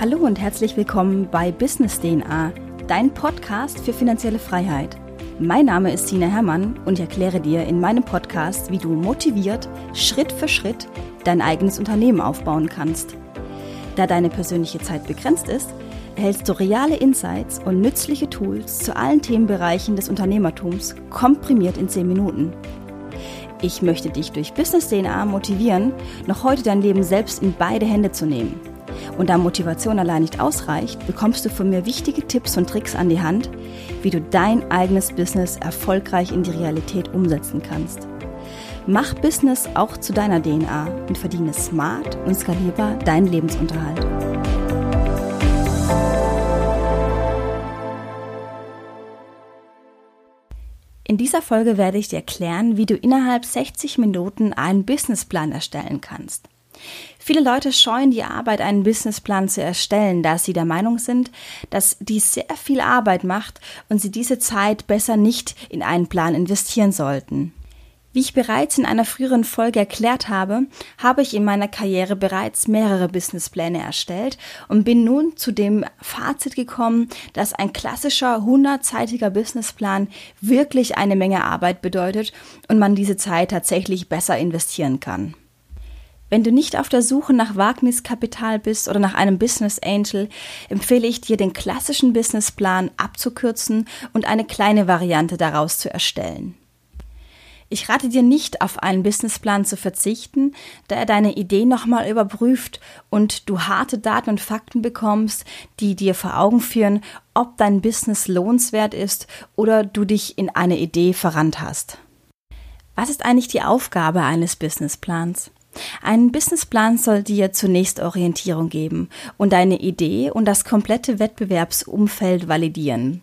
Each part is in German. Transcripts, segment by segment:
Hallo und herzlich willkommen bei Business DNA, dein Podcast für finanzielle Freiheit. Mein Name ist Tina Hermann und ich erkläre dir in meinem Podcast, wie du motiviert, Schritt für Schritt dein eigenes Unternehmen aufbauen kannst. Da deine persönliche Zeit begrenzt ist, erhältst du reale Insights und nützliche Tools zu allen Themenbereichen des Unternehmertums komprimiert in 10 Minuten. Ich möchte dich durch Business DNA motivieren, noch heute dein Leben selbst in beide Hände zu nehmen. Und da Motivation allein nicht ausreicht, bekommst du von mir wichtige Tipps und Tricks an die Hand, wie du dein eigenes Business erfolgreich in die Realität umsetzen kannst. Mach Business auch zu deiner DNA und verdiene smart und skalierbar deinen Lebensunterhalt. In dieser Folge werde ich dir erklären, wie du innerhalb 60 Minuten einen Businessplan erstellen kannst. Viele Leute scheuen die Arbeit, einen Businessplan zu erstellen, da sie der Meinung sind, dass dies sehr viel Arbeit macht und sie diese Zeit besser nicht in einen Plan investieren sollten. Wie ich bereits in einer früheren Folge erklärt habe, habe ich in meiner Karriere bereits mehrere Businesspläne erstellt und bin nun zu dem Fazit gekommen, dass ein klassischer hundertseitiger Businessplan wirklich eine Menge Arbeit bedeutet und man diese Zeit tatsächlich besser investieren kann. Wenn du nicht auf der Suche nach Wagniskapital bist oder nach einem Business Angel, empfehle ich dir, den klassischen Businessplan abzukürzen und eine kleine Variante daraus zu erstellen. Ich rate dir nicht, auf einen Businessplan zu verzichten, da er deine Idee nochmal überprüft und du harte Daten und Fakten bekommst, die dir vor Augen führen, ob dein Business lohnenswert ist oder du dich in eine Idee verrannt hast. Was ist eigentlich die Aufgabe eines Businessplans? Ein Businessplan soll dir zunächst Orientierung geben und deine Idee und das komplette Wettbewerbsumfeld validieren.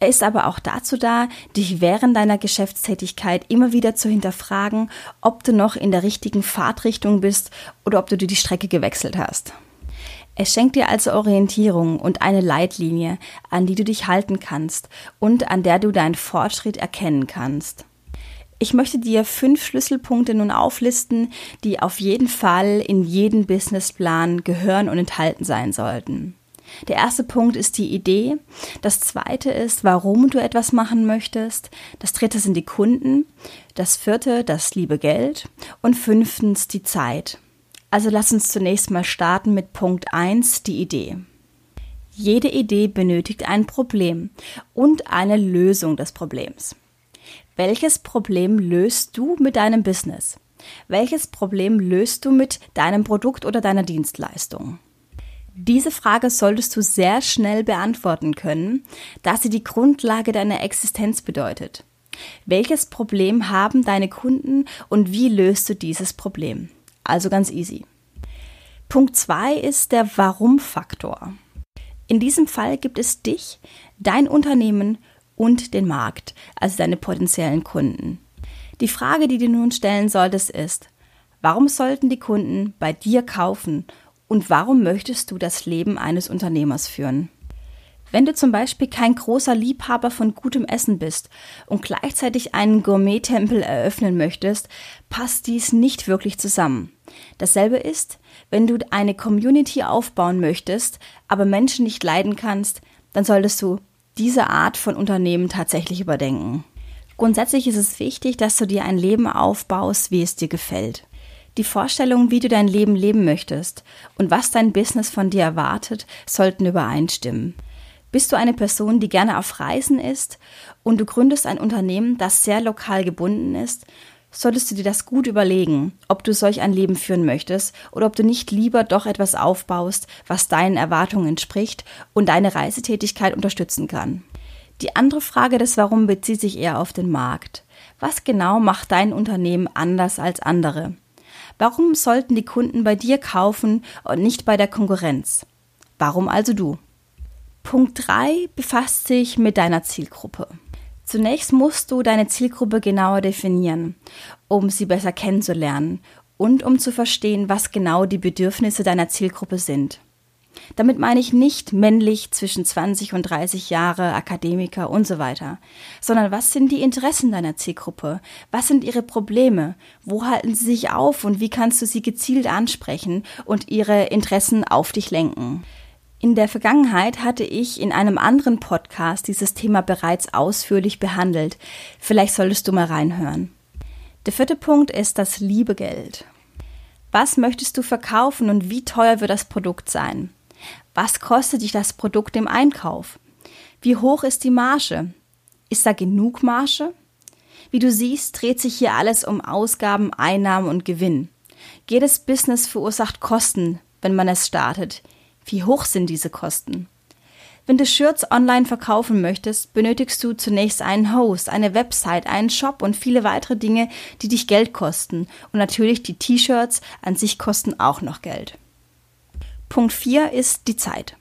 Er ist aber auch dazu da, dich während deiner Geschäftstätigkeit immer wieder zu hinterfragen, ob du noch in der richtigen Fahrtrichtung bist oder ob du dir die Strecke gewechselt hast. Es schenkt dir also Orientierung und eine Leitlinie, an die du dich halten kannst und an der du deinen Fortschritt erkennen kannst. Ich möchte dir fünf Schlüsselpunkte nun auflisten, die auf jeden Fall in jeden Businessplan gehören und enthalten sein sollten. Der erste Punkt ist die Idee. Das zweite ist, warum du etwas machen möchtest. Das dritte sind die Kunden. Das vierte, das liebe Geld. Und fünftens, die Zeit. Also lass uns zunächst mal starten mit Punkt 1, die Idee. Jede Idee benötigt ein Problem und eine Lösung des Problems. Welches Problem löst du mit deinem Business? Welches Problem löst du mit deinem Produkt oder deiner Dienstleistung? Diese Frage solltest du sehr schnell beantworten können, da sie die Grundlage deiner Existenz bedeutet. Welches Problem haben deine Kunden und wie löst du dieses Problem? Also ganz easy. Punkt zwei ist der Warum-Faktor. In diesem Fall gibt es dich, dein Unternehmen und den Markt, also deine potenziellen Kunden. Die Frage, die du nun stellen solltest, ist, warum sollten die Kunden bei dir kaufen und warum möchtest du das Leben eines Unternehmers führen? Wenn du zum Beispiel kein großer Liebhaber von gutem Essen bist und gleichzeitig einen Gourmet-Tempel eröffnen möchtest, passt dies nicht wirklich zusammen. Dasselbe ist, wenn du eine Community aufbauen möchtest, aber Menschen nicht leiden kannst, dann solltest du diese Art von Unternehmen tatsächlich überdenken. Grundsätzlich ist es wichtig, dass du dir ein Leben aufbaust, wie es dir gefällt die Vorstellung, wie du dein Leben leben möchtest und was dein Business von dir erwartet, sollten übereinstimmen. Bist du eine Person, die gerne auf Reisen ist und du gründest ein Unternehmen, das sehr lokal gebunden ist, solltest du dir das gut überlegen, ob du solch ein Leben führen möchtest oder ob du nicht lieber doch etwas aufbaust, was deinen Erwartungen entspricht und deine Reisetätigkeit unterstützen kann. Die andere Frage des Warum bezieht sich eher auf den Markt. Was genau macht dein Unternehmen anders als andere? Warum sollten die Kunden bei dir kaufen und nicht bei der Konkurrenz? Warum also du? Punkt 3 befasst sich mit deiner Zielgruppe. Zunächst musst du deine Zielgruppe genauer definieren, um sie besser kennenzulernen und um zu verstehen, was genau die Bedürfnisse deiner Zielgruppe sind. Damit meine ich nicht männlich zwischen 20 und 30 Jahre, Akademiker und so weiter, sondern was sind die Interessen deiner Zielgruppe? Was sind ihre Probleme? Wo halten sie sich auf und wie kannst du sie gezielt ansprechen und ihre Interessen auf dich lenken? In der Vergangenheit hatte ich in einem anderen Podcast dieses Thema bereits ausführlich behandelt. Vielleicht solltest du mal reinhören. Der vierte Punkt ist das Liebegeld. Was möchtest du verkaufen und wie teuer wird das Produkt sein? Was kostet dich das Produkt im Einkauf? Wie hoch ist die Marge? Ist da genug Marge? Wie du siehst, dreht sich hier alles um Ausgaben, Einnahmen und Gewinn. Jedes Business verursacht Kosten, wenn man es startet. Wie hoch sind diese Kosten? Wenn du Shirts online verkaufen möchtest, benötigst du zunächst einen Host, eine Website, einen Shop und viele weitere Dinge, die dich Geld kosten. Und natürlich die T-Shirts an sich kosten auch noch Geld. Punkt 4 ist die Zeit.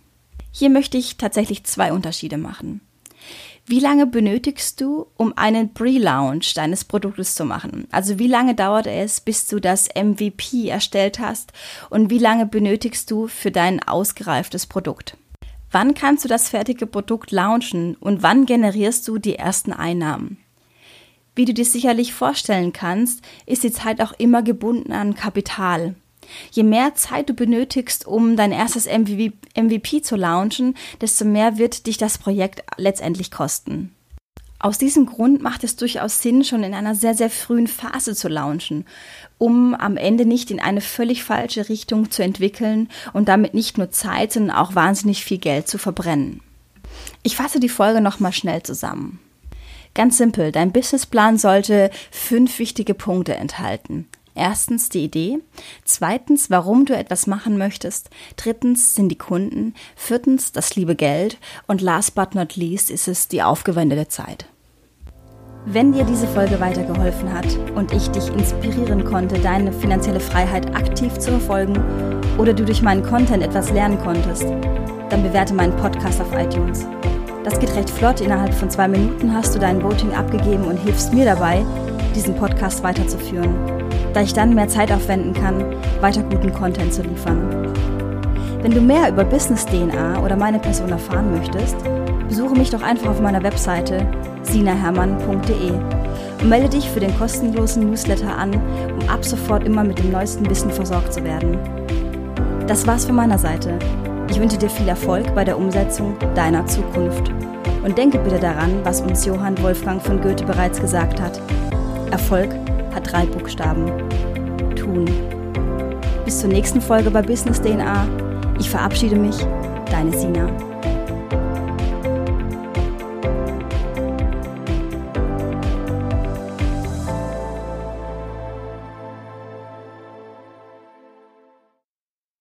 Hier möchte ich tatsächlich zwei Unterschiede machen. Wie lange benötigst du, um einen Pre-Launch deines Produktes zu machen? Also wie lange dauert es, bis du das MVP erstellt hast und wie lange benötigst du für dein ausgereiftes Produkt? Wann kannst du das fertige Produkt launchen und wann generierst du die ersten Einnahmen? Wie du dir sicherlich vorstellen kannst, ist die Zeit auch immer gebunden an Kapital. Je mehr Zeit du benötigst, um dein erstes MVP zu launchen, desto mehr wird dich das Projekt letztendlich kosten. Aus diesem Grund macht es durchaus Sinn, schon in einer sehr, sehr frühen Phase zu launchen, um am Ende nicht in eine völlig falsche Richtung zu entwickeln und damit nicht nur Zeit, sondern auch wahnsinnig viel Geld zu verbrennen. Ich fasse die Folge nochmal schnell zusammen. Ganz simpel, dein Businessplan sollte fünf wichtige Punkte enthalten. Erstens die Idee, zweitens, warum du etwas machen möchtest, drittens sind die Kunden, viertens das liebe Geld. Und last but not least ist es die aufgewendete Zeit. Wenn dir diese Folge weitergeholfen hat und ich dich inspirieren konnte, deine finanzielle Freiheit aktiv zu verfolgen oder du durch meinen Content etwas lernen konntest, dann bewerte meinen Podcast auf iTunes. Das geht recht flott, innerhalb von zwei Minuten hast du dein Voting abgegeben und hilfst mir dabei, diesen Podcast weiterzuführen, da ich dann mehr Zeit aufwenden kann, weiter guten Content zu liefern. Wenn du mehr über Business DNA oder meine Person erfahren möchtest, besuche mich doch einfach auf meiner Webseite sinahermann.de und melde dich für den kostenlosen Newsletter an, um ab sofort immer mit dem neuesten Wissen versorgt zu werden. Das war's von meiner Seite. Ich wünsche dir viel Erfolg bei der Umsetzung deiner Zukunft. Und denke bitte daran, was uns Johann Wolfgang von Goethe bereits gesagt hat. Erfolg hat drei Buchstaben. Tun. Bis zur nächsten Folge bei Business DNA. Ich verabschiede mich, deine Sina.